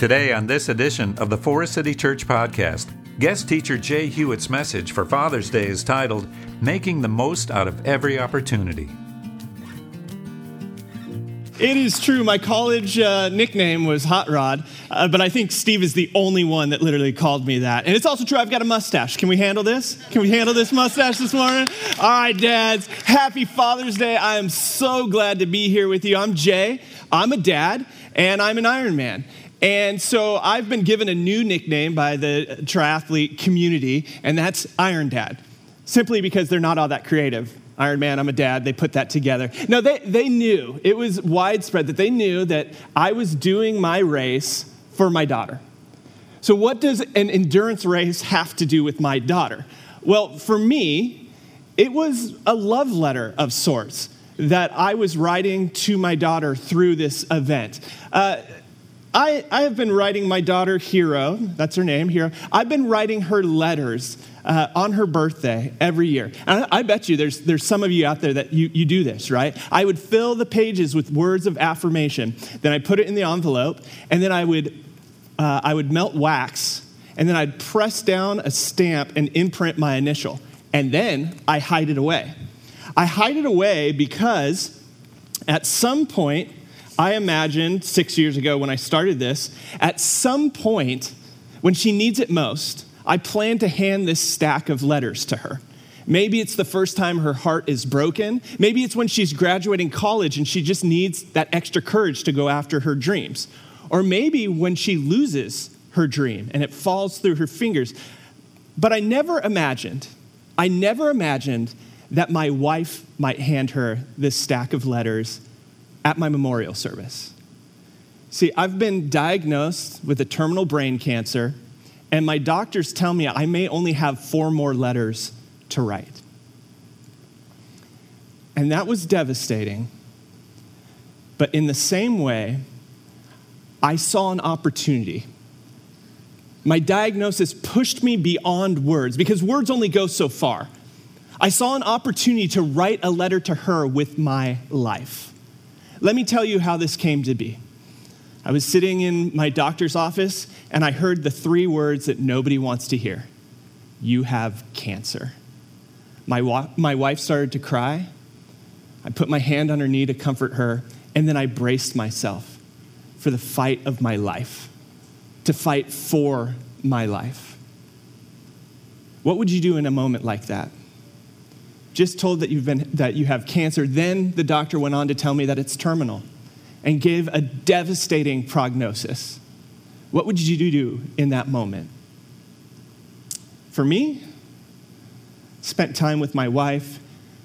Today, on this edition of the Forest City Church podcast, guest teacher Jay Hewitt's message for Father's Day is titled Making the Most Out of Every Opportunity. It is true. My college uh, nickname was Hot Rod, uh, but I think Steve is the only one that literally called me that. And it's also true, I've got a mustache. Can we handle this? Can we handle this mustache this morning? All right, dads. Happy Father's Day. I am so glad to be here with you. I'm Jay. I'm a dad, and I'm an Iron Man. And so I've been given a new nickname by the triathlete community, and that's Iron Dad, simply because they're not all that creative. Iron Man, I'm a dad, they put that together. No, they, they knew, it was widespread that they knew that I was doing my race for my daughter. So, what does an endurance race have to do with my daughter? Well, for me, it was a love letter of sorts that I was writing to my daughter through this event. Uh, I, I have been writing my daughter Hero, that's her name, Hero. I've been writing her letters uh, on her birthday every year. And I, I, bet you there's, there's some of you out there that you, you do this, right? I would fill the pages with words of affirmation. Then I put it in the envelope, and then I would, uh, I would melt wax, and then I'd press down a stamp and imprint my initial. And then I hide it away. I hide it away because at some point, I imagined six years ago when I started this, at some point, when she needs it most, I plan to hand this stack of letters to her. Maybe it's the first time her heart is broken. Maybe it's when she's graduating college and she just needs that extra courage to go after her dreams. Or maybe when she loses her dream and it falls through her fingers. But I never imagined, I never imagined that my wife might hand her this stack of letters at my memorial service. See, I've been diagnosed with a terminal brain cancer, and my doctors tell me I may only have four more letters to write. And that was devastating. But in the same way, I saw an opportunity. My diagnosis pushed me beyond words because words only go so far. I saw an opportunity to write a letter to her with my life. Let me tell you how this came to be. I was sitting in my doctor's office and I heard the three words that nobody wants to hear You have cancer. My, wa- my wife started to cry. I put my hand on her knee to comfort her, and then I braced myself for the fight of my life, to fight for my life. What would you do in a moment like that? Just told that, you've been, that you have cancer. Then the doctor went on to tell me that it's terminal and gave a devastating prognosis. What would you do in that moment? For me, spent time with my wife,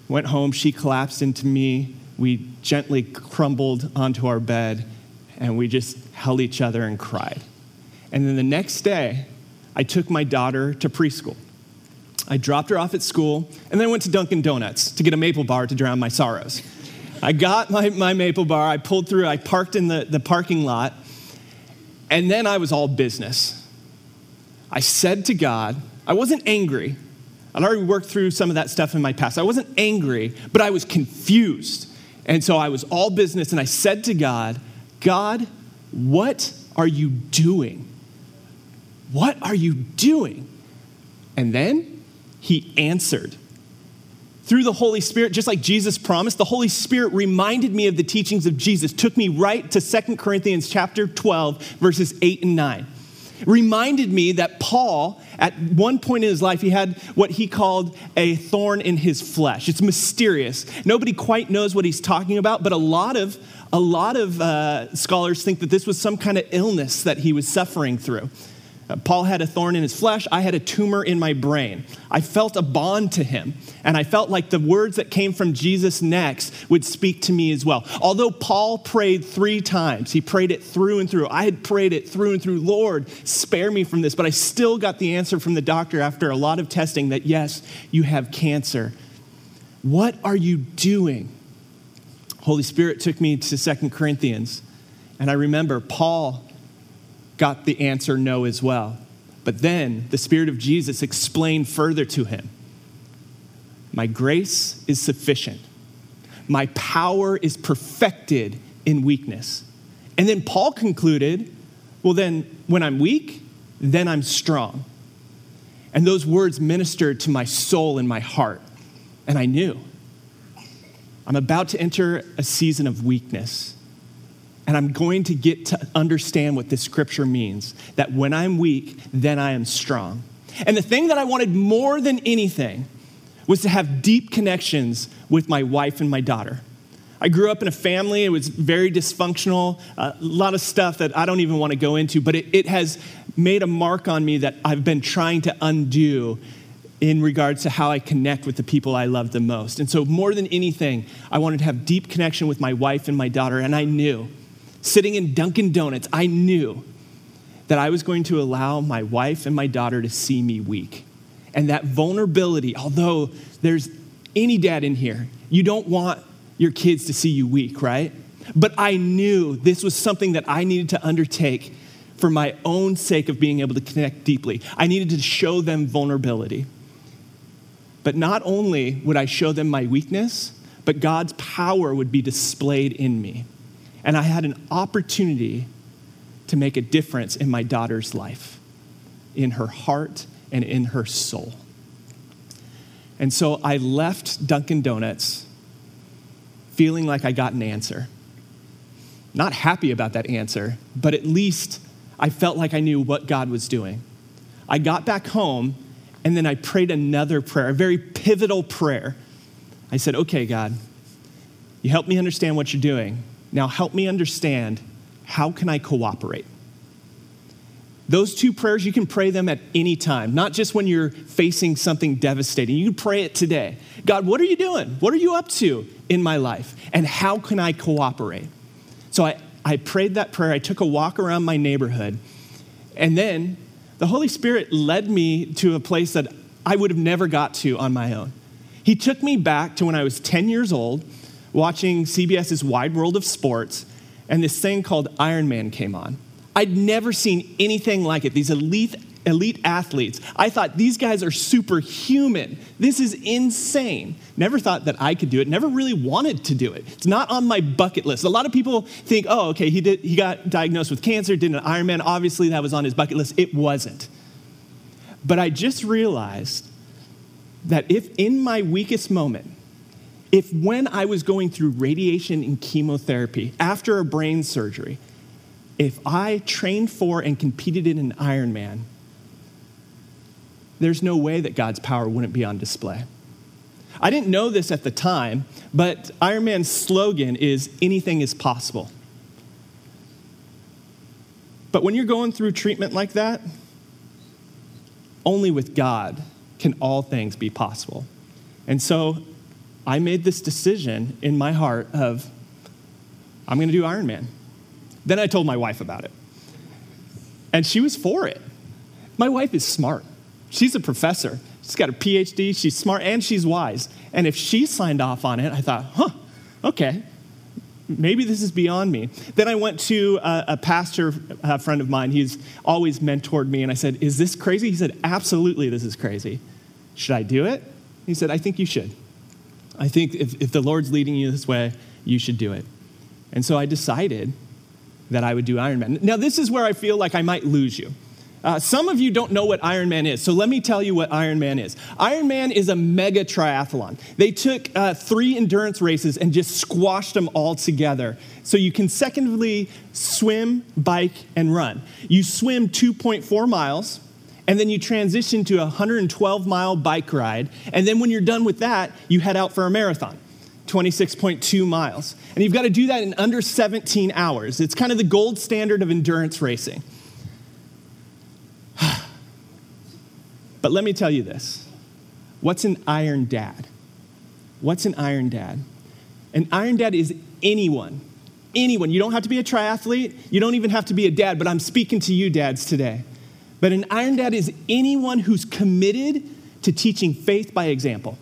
went home, she collapsed into me. We gently crumbled onto our bed and we just held each other and cried. And then the next day, I took my daughter to preschool. I dropped her off at school and then I went to Dunkin' Donuts to get a maple bar to drown my sorrows. I got my, my maple bar, I pulled through, I parked in the, the parking lot, and then I was all business. I said to God, I wasn't angry. I'd already worked through some of that stuff in my past. I wasn't angry, but I was confused. And so I was all business, and I said to God, God, what are you doing? What are you doing? And then he answered. Through the Holy Spirit, just like Jesus promised, the Holy Spirit reminded me of the teachings of Jesus, took me right to Second Corinthians chapter 12, verses 8 and 9. Reminded me that Paul, at one point in his life, he had what he called a thorn in his flesh. It's mysterious. Nobody quite knows what he's talking about, but a lot of a lot of uh, scholars think that this was some kind of illness that he was suffering through. Paul had a thorn in his flesh. I had a tumor in my brain. I felt a bond to him, and I felt like the words that came from Jesus next would speak to me as well. Although Paul prayed three times, he prayed it through and through. I had prayed it through and through. Lord, spare me from this. But I still got the answer from the doctor after a lot of testing that yes, you have cancer. What are you doing? Holy Spirit took me to Second Corinthians, and I remember Paul got the answer no as well. But then the Spirit of Jesus explained further to him My grace is sufficient, my power is perfected in weakness. And then Paul concluded well, then when I'm weak, then I'm strong. And those words ministered to my soul and my heart. And I knew I'm about to enter a season of weakness. And I'm going to get to understand what this scripture means that when I'm weak, then I am strong. And the thing that I wanted more than anything was to have deep connections with my wife and my daughter. I grew up in a family, it was very dysfunctional, a lot of stuff that I don't even want to go into, but it, it has made a mark on me that I've been trying to undo in regards to how I connect with the people I love the most. And so, more than anything, I wanted to have deep connection with my wife and my daughter, and I knew, sitting in Dunkin' Donuts, I knew that I was going to allow my wife and my daughter to see me weak. And that vulnerability, although there's any dad in here, you don't want your kids to see you weak, right? But I knew this was something that I needed to undertake for my own sake of being able to connect deeply. I needed to show them vulnerability. But not only would I show them my weakness, but God's power would be displayed in me. And I had an opportunity to make a difference in my daughter's life, in her heart and in her soul. And so I left Dunkin' Donuts feeling like I got an answer. Not happy about that answer, but at least I felt like I knew what God was doing. I got back home and then I prayed another prayer, a very pivotal prayer. I said, Okay, God, you help me understand what you're doing. Now help me understand how can I cooperate? Those two prayers, you can pray them at any time, not just when you're facing something devastating. You can pray it today. God, what are you doing? What are you up to in my life? And how can I cooperate? So I, I prayed that prayer. I took a walk around my neighborhood. And then the Holy Spirit led me to a place that I would have never got to on my own. He took me back to when I was 10 years old, watching CBS's Wide World of Sports, and this thing called Iron Man came on. I'd never seen anything like it. These elite, elite athletes. I thought these guys are superhuman. This is insane. Never thought that I could do it. Never really wanted to do it. It's not on my bucket list. A lot of people think, oh, okay, he, did, he got diagnosed with cancer, did an Ironman. Obviously, that was on his bucket list. It wasn't. But I just realized that if in my weakest moment, if when I was going through radiation and chemotherapy after a brain surgery, if I trained for and competed in an Ironman, there's no way that God's power wouldn't be on display. I didn't know this at the time, but Ironman's slogan is anything is possible. But when you're going through treatment like that, only with God can all things be possible. And so I made this decision in my heart of I'm going to do Ironman. Then I told my wife about it. And she was for it. My wife is smart. She's a professor. She's got a PhD. She's smart and she's wise. And if she signed off on it, I thought, huh, okay, maybe this is beyond me. Then I went to a, a pastor a friend of mine. He's always mentored me. And I said, Is this crazy? He said, Absolutely, this is crazy. Should I do it? He said, I think you should. I think if, if the Lord's leading you this way, you should do it. And so I decided that I would do Ironman. Now, this is where I feel like I might lose you. Uh, some of you don't know what Ironman is, so let me tell you what Ironman is. Ironman is a mega triathlon. They took uh, three endurance races and just squashed them all together. So you consecutively swim, bike, and run. You swim 2.4 miles, and then you transition to a 112 mile bike ride. And then when you're done with that, you head out for a marathon. 26.2 miles. And you've got to do that in under 17 hours. It's kind of the gold standard of endurance racing. but let me tell you this what's an Iron Dad? What's an Iron Dad? An Iron Dad is anyone, anyone. You don't have to be a triathlete, you don't even have to be a dad, but I'm speaking to you, dads, today. But an Iron Dad is anyone who's committed to teaching faith by example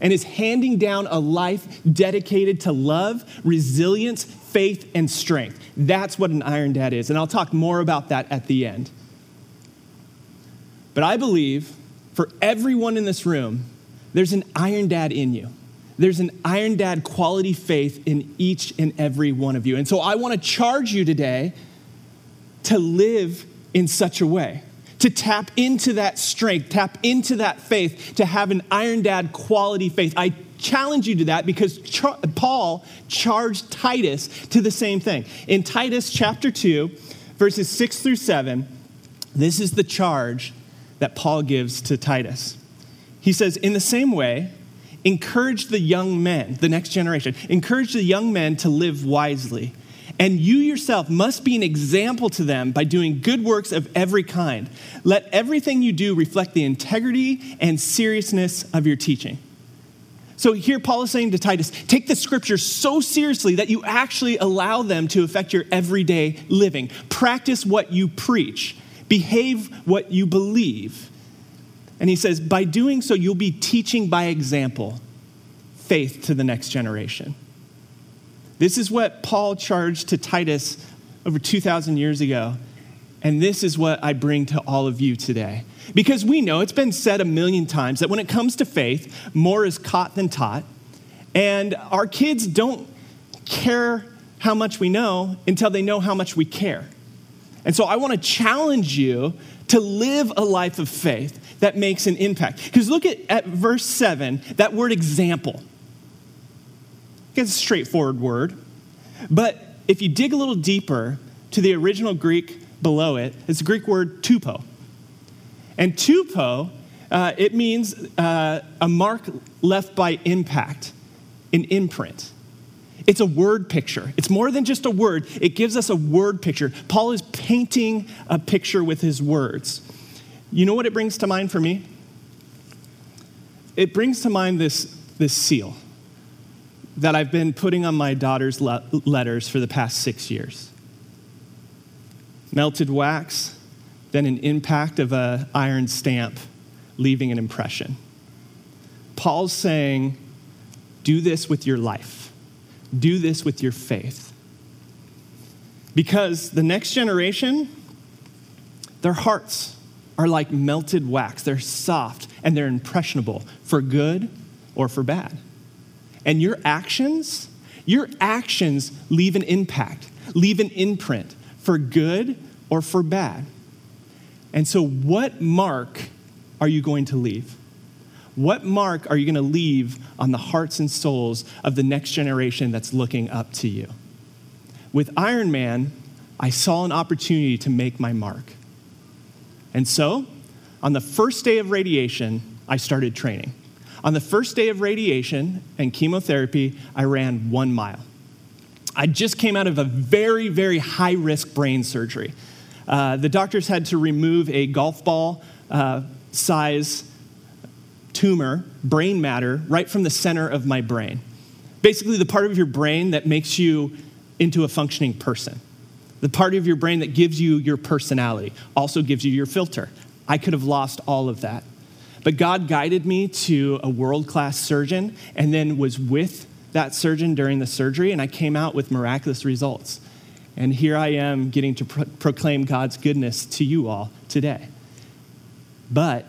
and is handing down a life dedicated to love, resilience, faith, and strength. That's what an Iron Dad is. And I'll talk more about that at the end. But I believe for everyone in this room, there's an Iron Dad in you. There's an Iron Dad quality faith in each and every one of you. And so I want to charge you today to live in such a way, to tap into that strength, tap into that faith, to have an Iron Dad quality faith. I challenge you to that because Char- Paul charged Titus to the same thing. In Titus chapter 2, verses 6 through 7, this is the charge that Paul gives to Titus. He says, In the same way, encourage the young men, the next generation, encourage the young men to live wisely. And you yourself must be an example to them by doing good works of every kind. Let everything you do reflect the integrity and seriousness of your teaching. So here Paul is saying to Titus, take the scriptures so seriously that you actually allow them to affect your everyday living. Practice what you preach, behave what you believe. And he says, by doing so, you'll be teaching by example faith to the next generation. This is what Paul charged to Titus over 2,000 years ago. And this is what I bring to all of you today. Because we know it's been said a million times that when it comes to faith, more is caught than taught. And our kids don't care how much we know until they know how much we care. And so I want to challenge you to live a life of faith that makes an impact. Because look at, at verse 7, that word example. It's a straightforward word. But if you dig a little deeper to the original Greek below it, it's a Greek word tupo. And tupo, uh, it means uh, a mark left by impact, an imprint. It's a word picture. It's more than just a word, it gives us a word picture. Paul is painting a picture with his words. You know what it brings to mind for me? It brings to mind this, this seal that I've been putting on my daughter's le- letters for the past six years. Melted wax, then an impact of an iron stamp, leaving an impression. Paul's saying, do this with your life, do this with your faith. Because the next generation, their hearts are like melted wax. They're soft and they're impressionable for good or for bad. And your actions, your actions leave an impact, leave an imprint for good or for bad. And so, what mark are you going to leave? What mark are you going to leave on the hearts and souls of the next generation that's looking up to you? With Iron Man, I saw an opportunity to make my mark. And so, on the first day of radiation, I started training. On the first day of radiation and chemotherapy, I ran one mile. I just came out of a very, very high risk brain surgery. Uh, the doctors had to remove a golf ball uh, size tumor, brain matter, right from the center of my brain. Basically, the part of your brain that makes you into a functioning person. The part of your brain that gives you your personality also gives you your filter. I could have lost all of that. But God guided me to a world class surgeon and then was with that surgeon during the surgery, and I came out with miraculous results. And here I am getting to pro- proclaim God's goodness to you all today. But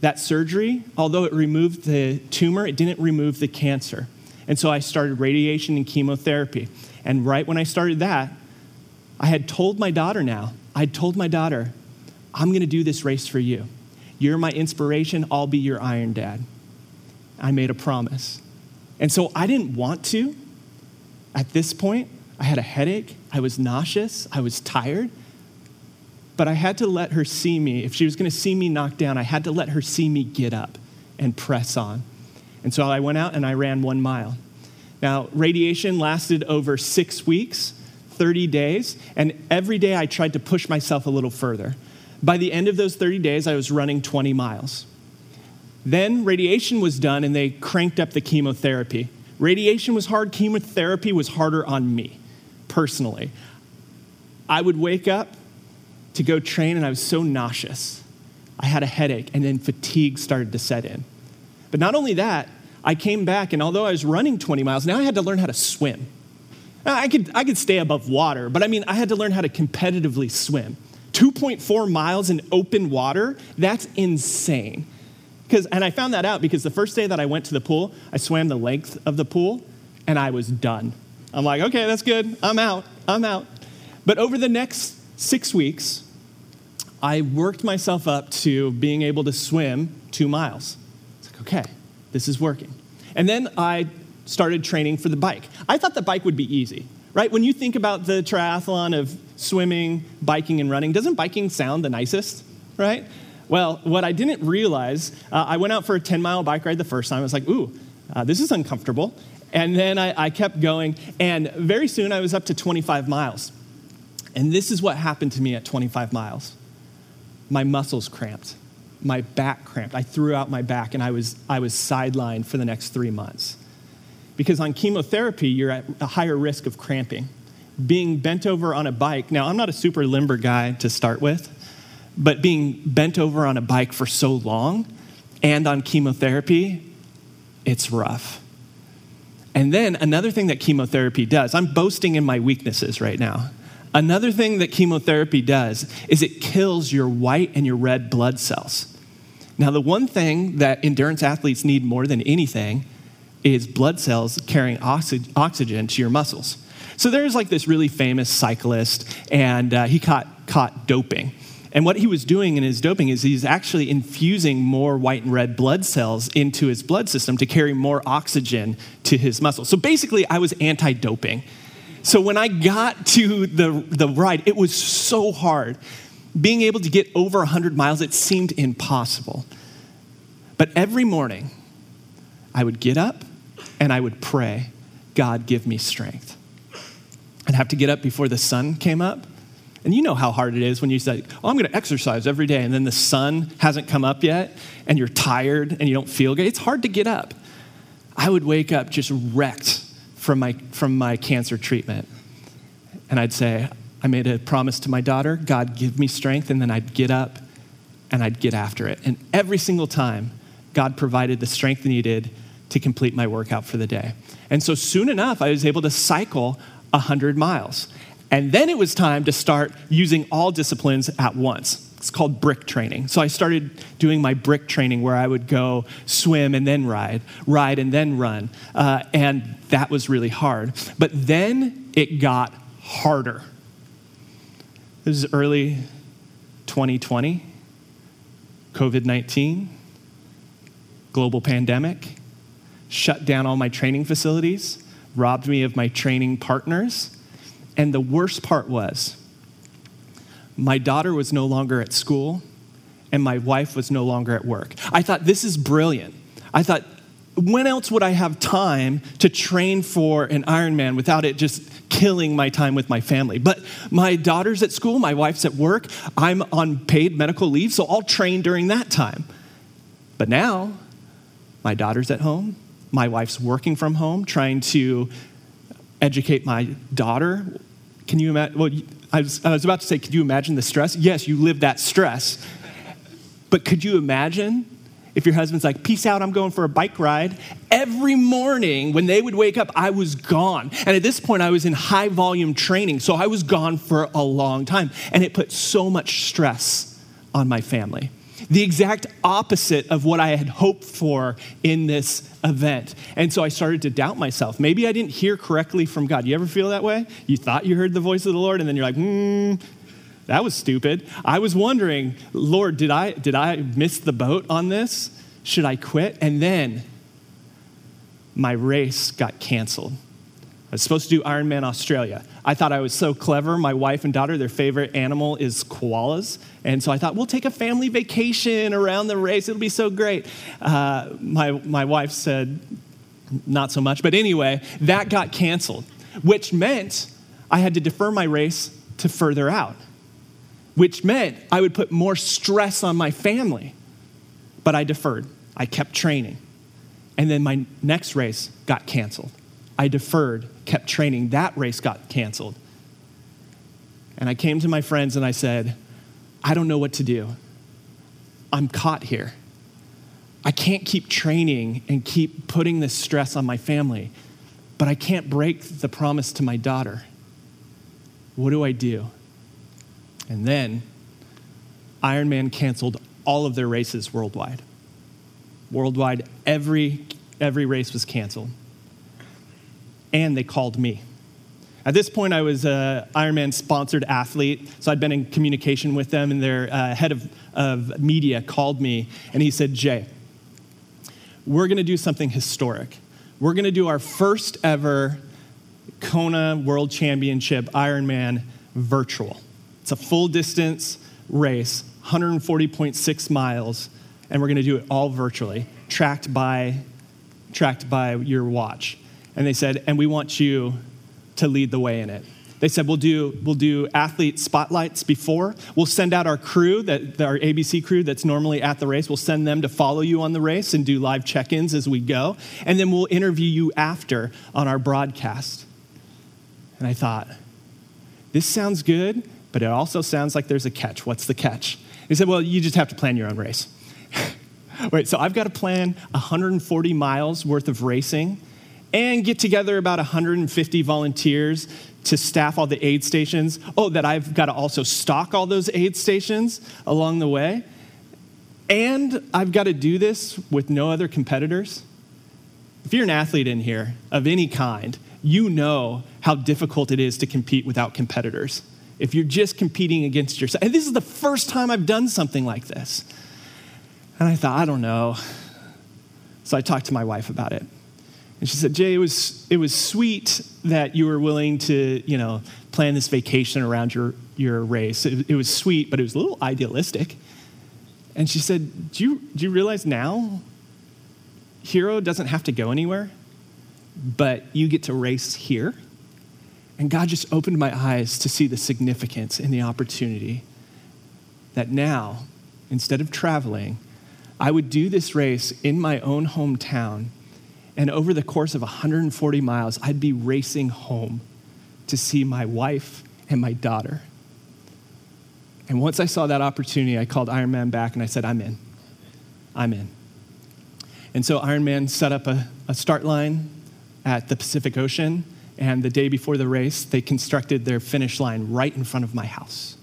that surgery, although it removed the tumor, it didn't remove the cancer. And so I started radiation and chemotherapy. And right when I started that, I had told my daughter now, I had told my daughter, I'm going to do this race for you. You're my inspiration, I'll be your iron dad. I made a promise. And so I didn't want to. At this point, I had a headache, I was nauseous, I was tired. But I had to let her see me. If she was going to see me knocked down, I had to let her see me get up and press on. And so I went out and I ran one mile. Now, radiation lasted over six weeks, 30 days, and every day I tried to push myself a little further. By the end of those 30 days, I was running 20 miles. Then radiation was done and they cranked up the chemotherapy. Radiation was hard, chemotherapy was harder on me personally. I would wake up to go train and I was so nauseous. I had a headache and then fatigue started to set in. But not only that, I came back and although I was running 20 miles, now I had to learn how to swim. I could, I could stay above water, but I mean, I had to learn how to competitively swim. 2.4 miles in open water, that's insane. Because, and I found that out because the first day that I went to the pool, I swam the length of the pool and I was done. I'm like, okay, that's good. I'm out. I'm out. But over the next six weeks, I worked myself up to being able to swim two miles. It's like, okay, this is working. And then I started training for the bike. I thought the bike would be easy, right? When you think about the triathlon of swimming, biking, and running, doesn't biking sound the nicest, right? Well, what I didn't realize, uh, I went out for a 10 mile bike ride the first time. I was like, ooh, uh, this is uncomfortable. And then I, I kept going, and very soon I was up to 25 miles. And this is what happened to me at 25 miles my muscles cramped, my back cramped. I threw out my back, and I was, I was sidelined for the next three months. Because on chemotherapy, you're at a higher risk of cramping. Being bent over on a bike, now I'm not a super limber guy to start with, but being bent over on a bike for so long and on chemotherapy, it's rough. And then another thing that chemotherapy does, I'm boasting in my weaknesses right now. Another thing that chemotherapy does is it kills your white and your red blood cells. Now, the one thing that endurance athletes need more than anything is blood cells carrying oxy- oxygen to your muscles. So there's like this really famous cyclist, and uh, he caught, caught doping. And what he was doing in his doping is he's actually infusing more white and red blood cells into his blood system to carry more oxygen to his muscles. So basically, I was anti doping. So when I got to the, the ride, it was so hard. Being able to get over 100 miles, it seemed impossible. But every morning, I would get up and I would pray, God, give me strength. I'd have to get up before the sun came up. And you know how hard it is when you say, Oh, I'm going to exercise every day, and then the sun hasn't come up yet, and you're tired and you don't feel good. It's hard to get up. I would wake up just wrecked from my, from my cancer treatment. And I'd say, I made a promise to my daughter, God, give me strength. And then I'd get up and I'd get after it. And every single time, God provided the strength needed to complete my workout for the day. And so soon enough, I was able to cycle 100 miles. And then it was time to start using all disciplines at once. It's called brick training. So I started doing my brick training where I would go swim and then ride, ride and then run. Uh, and that was really hard. But then it got harder. This is early 2020, COVID 19, global pandemic, shut down all my training facilities, robbed me of my training partners. And the worst part was, my daughter was no longer at school and my wife was no longer at work. I thought, this is brilliant. I thought, when else would I have time to train for an Ironman without it just killing my time with my family? But my daughter's at school, my wife's at work, I'm on paid medical leave, so I'll train during that time. But now, my daughter's at home, my wife's working from home, trying to educate my daughter. Can you imagine? Well, I was, I was about to say, could you imagine the stress? Yes, you live that stress. But could you imagine if your husband's like, peace out, I'm going for a bike ride? Every morning when they would wake up, I was gone. And at this point, I was in high volume training, so I was gone for a long time. And it put so much stress on my family the exact opposite of what I had hoped for in this event. And so I started to doubt myself. Maybe I didn't hear correctly from God. You ever feel that way? You thought you heard the voice of the Lord, and then you're like, hmm, that was stupid. I was wondering, Lord, did I, did I miss the boat on this? Should I quit? And then my race got canceled. I was supposed to do Ironman Australia. I thought I was so clever. My wife and daughter, their favorite animal is koalas. And so I thought, we'll take a family vacation around the race. It'll be so great. Uh, my, my wife said, not so much. But anyway, that got canceled, which meant I had to defer my race to further out, which meant I would put more stress on my family. But I deferred, I kept training. And then my next race got canceled. I deferred, kept training. That race got canceled. And I came to my friends and I said, I don't know what to do. I'm caught here. I can't keep training and keep putting this stress on my family, but I can't break the promise to my daughter. What do I do? And then Ironman canceled all of their races worldwide. Worldwide, every, every race was canceled and they called me. At this point, I was an Ironman sponsored athlete, so I'd been in communication with them, and their uh, head of, of media called me and he said, Jay, we're to do something historic. We're to do our first ever Kona World Championship Ironman virtual. It's a full distance race, 140.6 miles, and we're to do it all virtually, tracked by, tracked by your watch. And they said, and we want you to lead the way in it. They said, we'll do, we'll do athlete spotlights before. We'll send out our crew, that, our ABC crew that's normally at the race. We'll send them to follow you on the race and do live check ins as we go. And then we'll interview you after on our broadcast. And I thought, this sounds good, but it also sounds like there's a catch. What's the catch? He said, well, you just have to plan your own race. Wait, so I've got to plan 140 miles worth of racing and get together about 150 volunteers to staff all the aid stations. Oh, that I've got to also stock all those aid stations along the way. And I've got to do this with no other competitors. If you're an athlete in here of any kind, you know how difficult it is to compete without competitors. If you're just competing against yourself. And this is the first time I've done something like this. And I thought, I don't know. So I talked to my wife about it. And she said, Jay, it was, it was sweet that you were willing to, you know, plan this vacation around your, your race. It, it was sweet, but it was a little idealistic. And she said, do you, do you realize now Hero doesn't have to go anywhere, but you get to race here? And God just opened my eyes to see the significance and the opportunity that now, instead of traveling, I would do this race in my own hometown and over the course of 140 miles, I'd be racing home to see my wife and my daughter. And once I saw that opportunity, I called Ironman back and I said, I'm in. I'm in. And so Ironman set up a, a start line at the Pacific Ocean. And the day before the race, they constructed their finish line right in front of my house.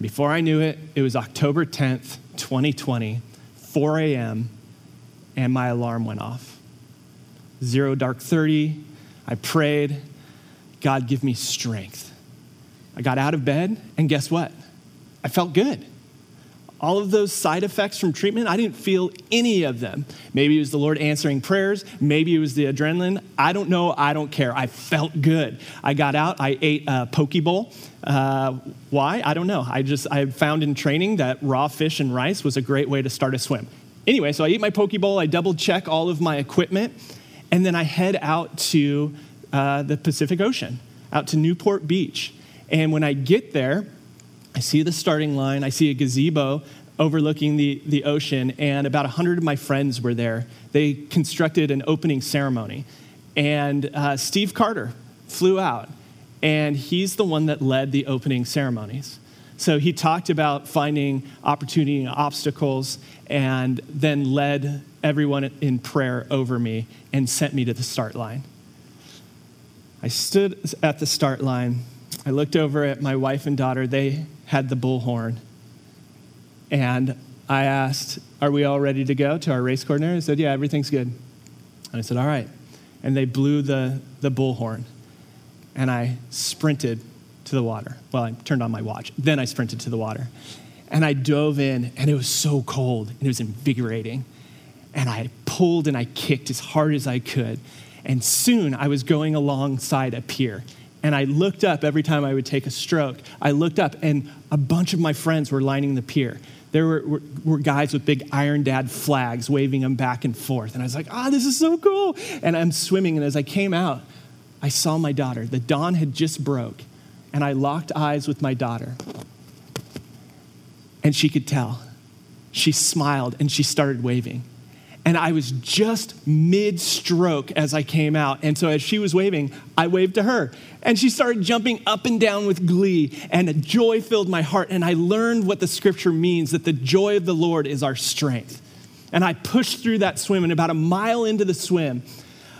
Before I knew it, it was October 10th, 2020, 4 a.m., and my alarm went off zero dark 30. I prayed, God, give me strength. I got out of bed, and guess what? I felt good. All of those side effects from treatment, I didn't feel any of them. Maybe it was the Lord answering prayers. Maybe it was the adrenaline. I don't know. I don't care. I felt good. I got out. I ate a poke bowl. Uh, why? I don't know. I just I found in training that raw fish and rice was a great way to start a swim. Anyway, so I eat my poke bowl. I double check all of my equipment. And then I head out to uh, the Pacific Ocean, out to Newport Beach. And when I get there, I see the starting line, I see a gazebo overlooking the, the ocean, and about 100 of my friends were there. They constructed an opening ceremony. And uh, Steve Carter flew out, and he's the one that led the opening ceremonies. So he talked about finding opportunity and obstacles and then led everyone in prayer over me and sent me to the start line. I stood at the start line. I looked over at my wife and daughter. They had the bullhorn. And I asked, Are we all ready to go to our race coordinator? They said, Yeah, everything's good. And I said, All right. And they blew the, the bullhorn. And I sprinted to the water. Well, I turned on my watch. Then I sprinted to the water. And I dove in, and it was so cold, and it was invigorating. And I pulled and I kicked as hard as I could. And soon I was going alongside a pier. And I looked up every time I would take a stroke. I looked up, and a bunch of my friends were lining the pier. There were, were, were, guys with big Iron Dad flags waving them back and forth. And I was like, ah, oh, this is so cool. And I'm swimming. And as I came out, I saw my daughter. The dawn had just broke and I locked eyes with my daughter. And she could tell. She smiled and she started waving. And I was just mid stroke as I came out. And so as she was waving, I waved to her. And she started jumping up and down with glee. And joy filled my heart. And I learned what the scripture means that the joy of the Lord is our strength. And I pushed through that swim. And about a mile into the swim,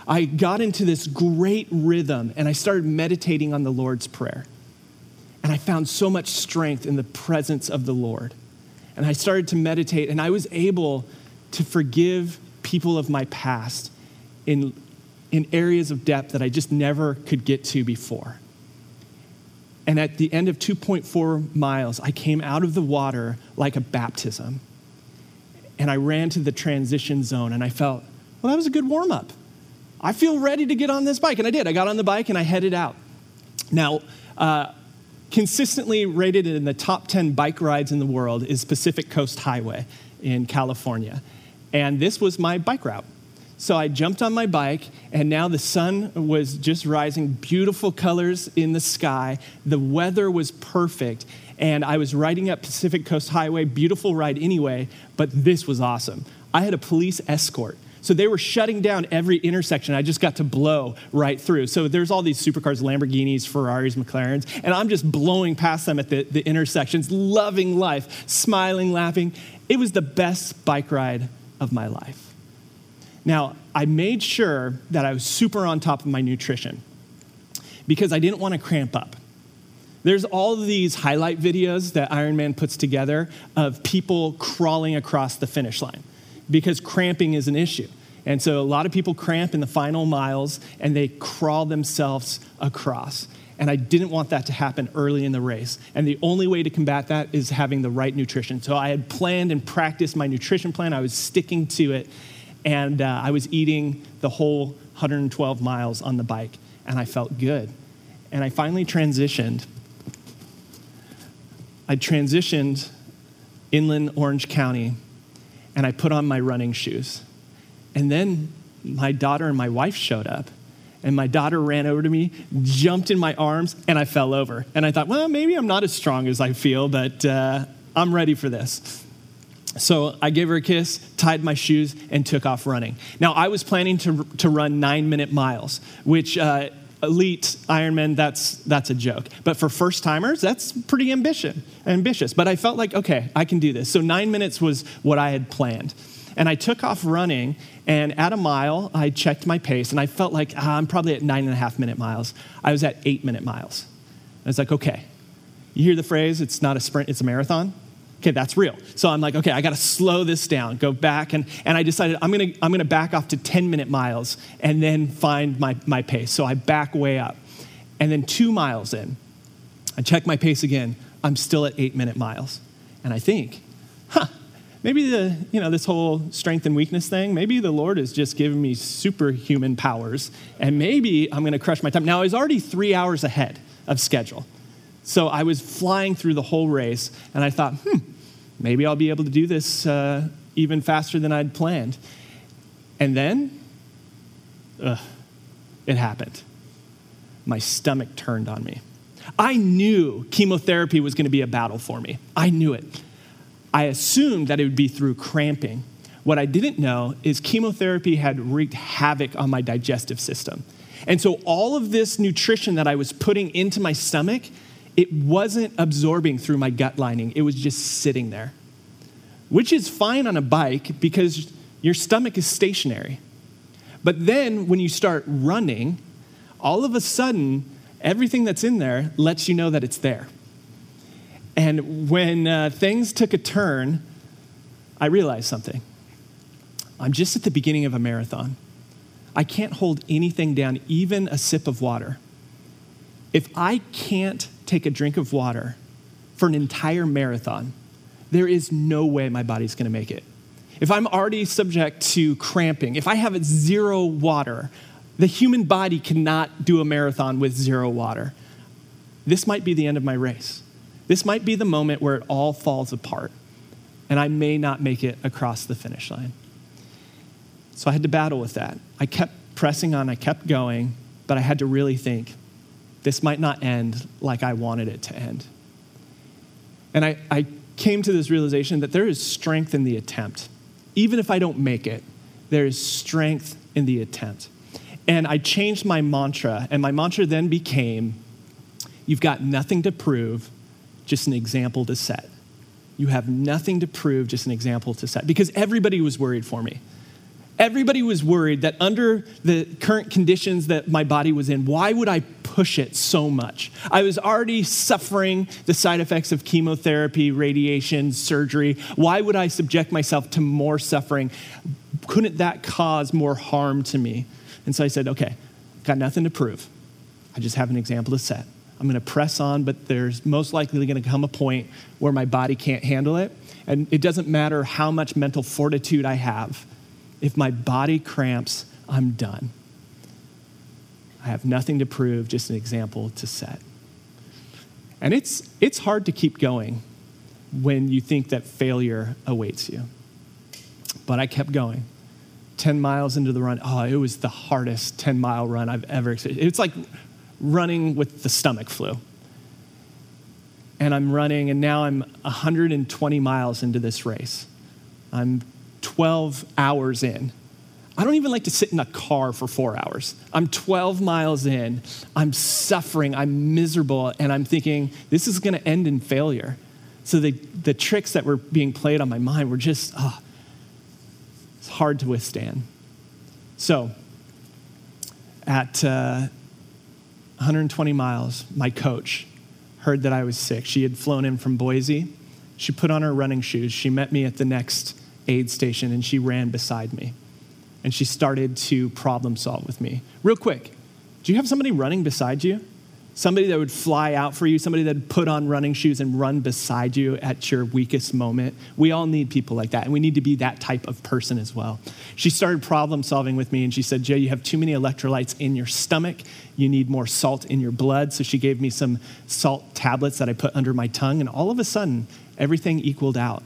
I got into this great rhythm and I started meditating on the Lord's Prayer. And I found so much strength in the presence of the Lord. And I started to meditate, and I was able to forgive people of my past in, in areas of depth that I just never could get to before. And at the end of 2.4 miles, I came out of the water like a baptism. And I ran to the transition zone and I felt, well, that was a good warm up. I feel ready to get on this bike. And I did. I got on the bike and I headed out. Now, uh, consistently rated in the top 10 bike rides in the world is Pacific Coast Highway in California. And this was my bike route. So I jumped on my bike, and now the sun was just rising, beautiful colors in the sky. The weather was perfect, and I was riding up Pacific Coast Highway, beautiful ride anyway, but this was awesome. I had a police escort. So they were shutting down every intersection. I just got to blow right through. So there's all these supercars, Lamborghinis, Ferraris, McLarens, and I'm just blowing past them at the, the intersections, loving life, smiling, laughing. It was the best bike ride of my life. Now, I made sure that I was super on top of my nutrition because I didn't want to cramp up. There's all these highlight videos that Ironman puts together of people crawling across the finish line because cramping is an issue. And so a lot of people cramp in the final miles and they crawl themselves across. And I didn't want that to happen early in the race. And the only way to combat that is having the right nutrition. So I had planned and practiced my nutrition plan, I was sticking to it, and uh, I was eating the whole 112 miles on the bike, and I felt good. And I finally transitioned. I transitioned inland Orange County and I put on my running shoes. And then my daughter and my wife showed up. And my daughter ran over to me, jumped in my arms, and I fell over. And I thought, well, maybe I'm not as strong as I feel, but uh, I'm ready for this. So I gave her a kiss, tied my shoes, and took off running. Now, I was planning to, to run nine minute miles, which uh, elite Ironman, that's, that's a joke. But for first timers, that's pretty ambition, ambitious. But I felt like, okay, I can do this. So nine minutes was what I had planned. And I took off running, and at a mile, I checked my pace, and I felt like ah, I'm probably at nine and a half minute miles. I was at eight minute miles. I was like, okay, you hear the phrase, it's not a sprint, it's a marathon? okay, that's real. So I'm like, okay, I got to slow this down, go back. And, and I decided I'm to I'm gonna back off to 10 minute miles and then find my, my pace. So I back way up. And then two miles in, I check my pace again. I'm still at eight minute miles. And I think, huh, maybe the, you know, this whole strength and weakness thing, maybe the Lord is just giving me superhuman powers. And maybe I'm going to crush my time. Now, I was already three hours ahead of schedule. So I was flying through the whole race, and I thought, hmm, maybe I'll be able to do this uh, even faster than I'd planned. And then, ugh, it happened. My stomach turned on me. I knew chemotherapy was going to be a battle for me. I knew it. I assumed that it would be through cramping. What I didn't know is chemotherapy had wreaked havoc on my digestive system. And so all of this nutrition that I was putting into my stomach it wasn't absorbing through my gut lining, it was just sitting there, which is fine on a bike because your stomach is stationary. But then when you start running, all of a sudden, everything that's in there lets you know that it's there. And when uh, things took a turn, I realized something. I'm just at the beginning of a marathon. I can't hold anything down, even a sip of water. If I can't take a drink of water for an entire marathon, there is no way my body's gonna make it. If I'm already subject to cramping, if I have zero water, the human body cannot do a marathon with zero water. This might be the end of my race. This might be the moment where it all falls apart, and I may not make it across the finish line. So I had to battle with that. I kept pressing on, I kept going, but I had to really think this might not end like I wanted it to end. And I, I came to this realization that there is strength in the attempt. Even if I don't make it, there is strength in the attempt. And I changed my mantra, and my mantra then became You've got nothing to prove, just an example to set. You have nothing to prove, just an example to set. Because everybody was worried for me. Everybody was worried that under the current conditions that my body was in, why would I push it so much? I was already suffering the side effects of chemotherapy, radiation, surgery. Why would I subject myself to more suffering? Couldn't that cause more harm to me? And so I said, okay, got nothing to prove. I just have an example to set. I'm going to press on, but there's most likely going to come a point where my body can't handle it. And it doesn't matter how much mental fortitude I have. If my body cramps, I'm done. I have nothing to prove, just an example to set. And it's, it's hard to keep going when you think that failure awaits you. But I kept going. 10 miles into the run, oh, it was the hardest 10 mile run I've ever experienced. It's like running with the stomach flu. And I'm running, and now I'm 120 miles into this race. I'm 12 hours in. I don't even like to sit in a car for four hours. I'm 12 miles in. I'm suffering. I'm miserable. And I'm thinking, this is going to end in failure. So the, the tricks that were being played on my mind were just, oh, it's hard to withstand. So at uh, 120 miles, my coach heard that I was sick. She had flown in from Boise. She put on her running shoes. She met me at the next aid station and she ran beside me. And she started to problem solve with me. Real quick, do you have somebody running beside you? Somebody that would fly out for you, somebody that would put on running shoes and run beside you at your weakest moment. We all need people like that, and we need to be that type of person as well. She started problem solving with me, and she said, Jay, you have too many electrolytes in your stomach. You need more salt in your blood. So she gave me some salt tablets that I put under my tongue, and all of a sudden, everything equaled out.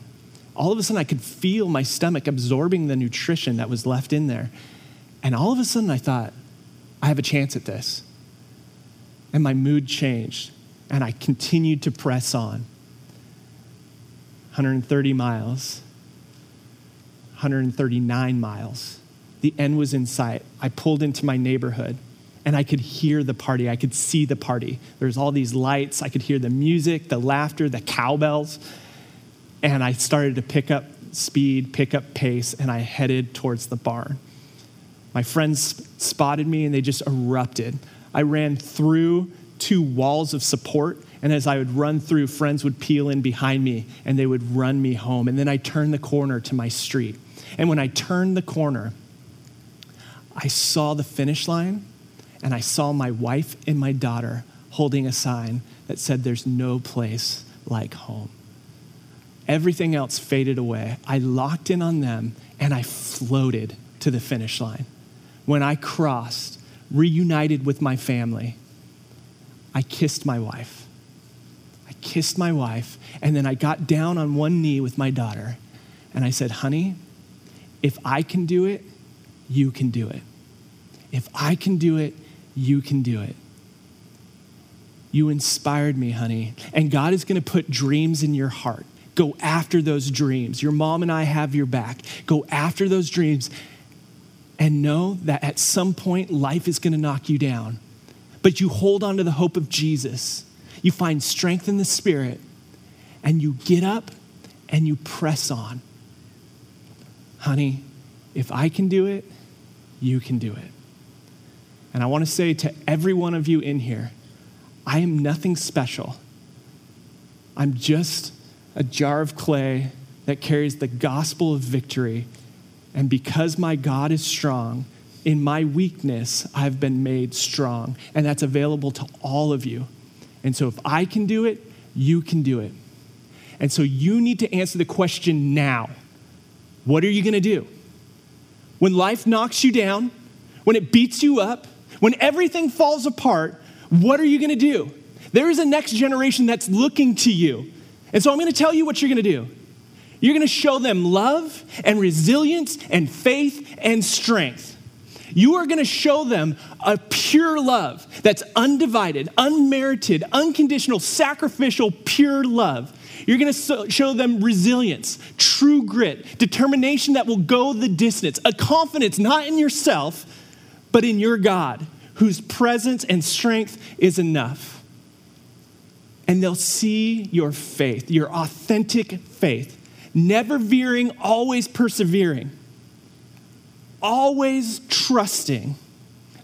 All of a sudden, I could feel my stomach absorbing the nutrition that was left in there. And all of a sudden, I thought, I have a chance at this and my mood changed, and I continued to press on. 130 miles, 139 miles. The end was in sight. I pulled into my neighborhood and I could hear the party. I could see the party. There's all these lights. I could hear the music, the laughter, the cowbells. And I started to pick up speed, pick up pace, and I headed towards the barn. My friends spotted me and they just erupted. I ran through two walls of support. And as I would run through, friends would peel in behind me and they would run me home. And then I turned the corner to my street. And when I turned the corner, I saw the finish line and I saw my wife and my daughter holding a sign that said, There's no place like home. Everything else faded away. I locked in on them and I floated to the finish line. When I crossed, reunited with my family, I kissed my wife. I kissed my wife, and then I got down on one knee with my daughter, and I said, Honey, if I can do it, you can do it. If I can do it, you can do it. You inspired me, honey. And God is going to put dreams in your heart. Go after those dreams. Your mom and I have your back. Go after those dreams and know that at some point life is going to knock you down. But you hold on to the hope of Jesus. You find strength in the Spirit, and you get up and you press on. Honey, if I can do it, you can do it. And I want to say to every one of you in here, I am nothing special. I'm just a jar of clay that carries the gospel of victory and because my God is strong, in my weakness, I've been made strong. And that's available to all of you. And so if I can do it, you can do it. And so you need to answer the question now what are you going to do? When life knocks you down, when it beats you up, when everything falls apart, what are you going to do? There is a next generation that's looking to you. And so I'm going to tell you what you're going to do. You're going to show them love and resilience and faith and strength. You are going to show them a pure love that's undivided, unmerited, unconditional, sacrificial, pure love. You're going to show them resilience, true grit, determination that will go the distance, a confidence not in yourself, but in your God, whose presence and strength is enough. And they'll see your faith, your authentic faith never veering, always persevering, always trusting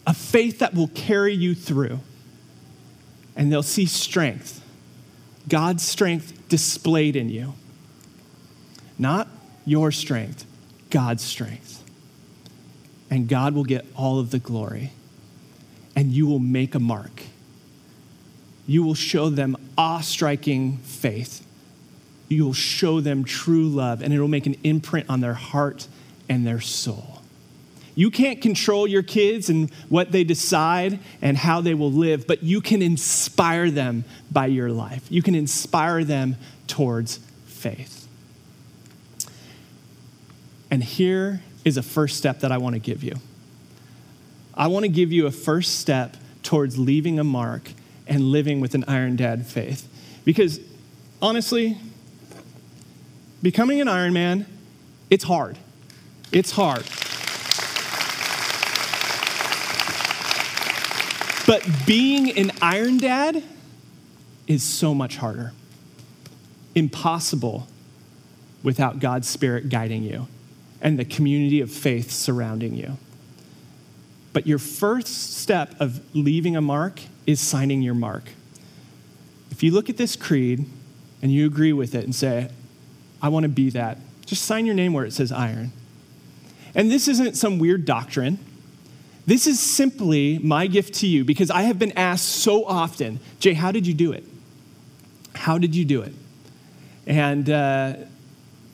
a faith that will carry you through. And they'll see strength, God's strength displayed in you. Not your strength, God's strength. and God will get all of the glory. And you will make a mark. You will show them awe striking faith. You will show them true love, and it will make an imprint on their heart and their soul. You can't control your kids and what they decide and how they will live, but you can inspire them by your life. You can inspire them towards faith. And here is a first step that I want to give you. I want to give you a first step towards leaving a mark and living with an Iron Dad faith. Because honestly, becoming an Iron Man, it's hard. It's hard. But being an Iron Dad is so much harder. Impossible without God's Spirit guiding you and the community of faith surrounding you. But your first step of leaving a mark is signing your mark. If you look at this creed and you agree with it and say, I want to be that, just sign your name where it says iron. And this isn't some weird doctrine. This is simply my gift to you because I have been asked so often, Jay, how did you do it? How did you do it? And uh,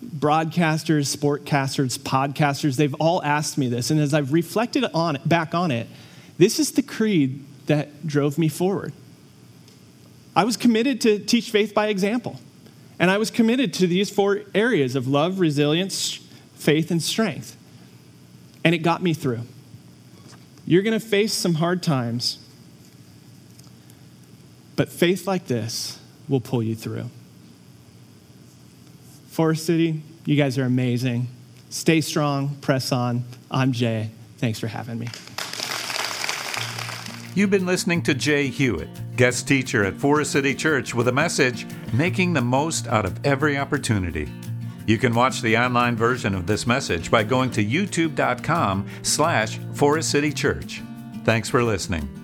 broadcasters, sportcasters, podcasters, they've all asked me this. And as I've reflected on it, back on it, this is the creed that drove me forward. I was committed to teach faith by example. And I was committed to these four areas of love, resilience, faith, and strength. And it got me through. You're going to face some hard times, but faith like this will pull you through. Forest City, you guys are amazing. Stay strong, press on. I'm Jay. Thanks for having me. You've been listening to Jay Hewitt, guest teacher at Forest City Church, with a message making the most out of every opportunity. You can watch the online version of this message by going to youtube.com slash Forest City Church. Thanks for listening.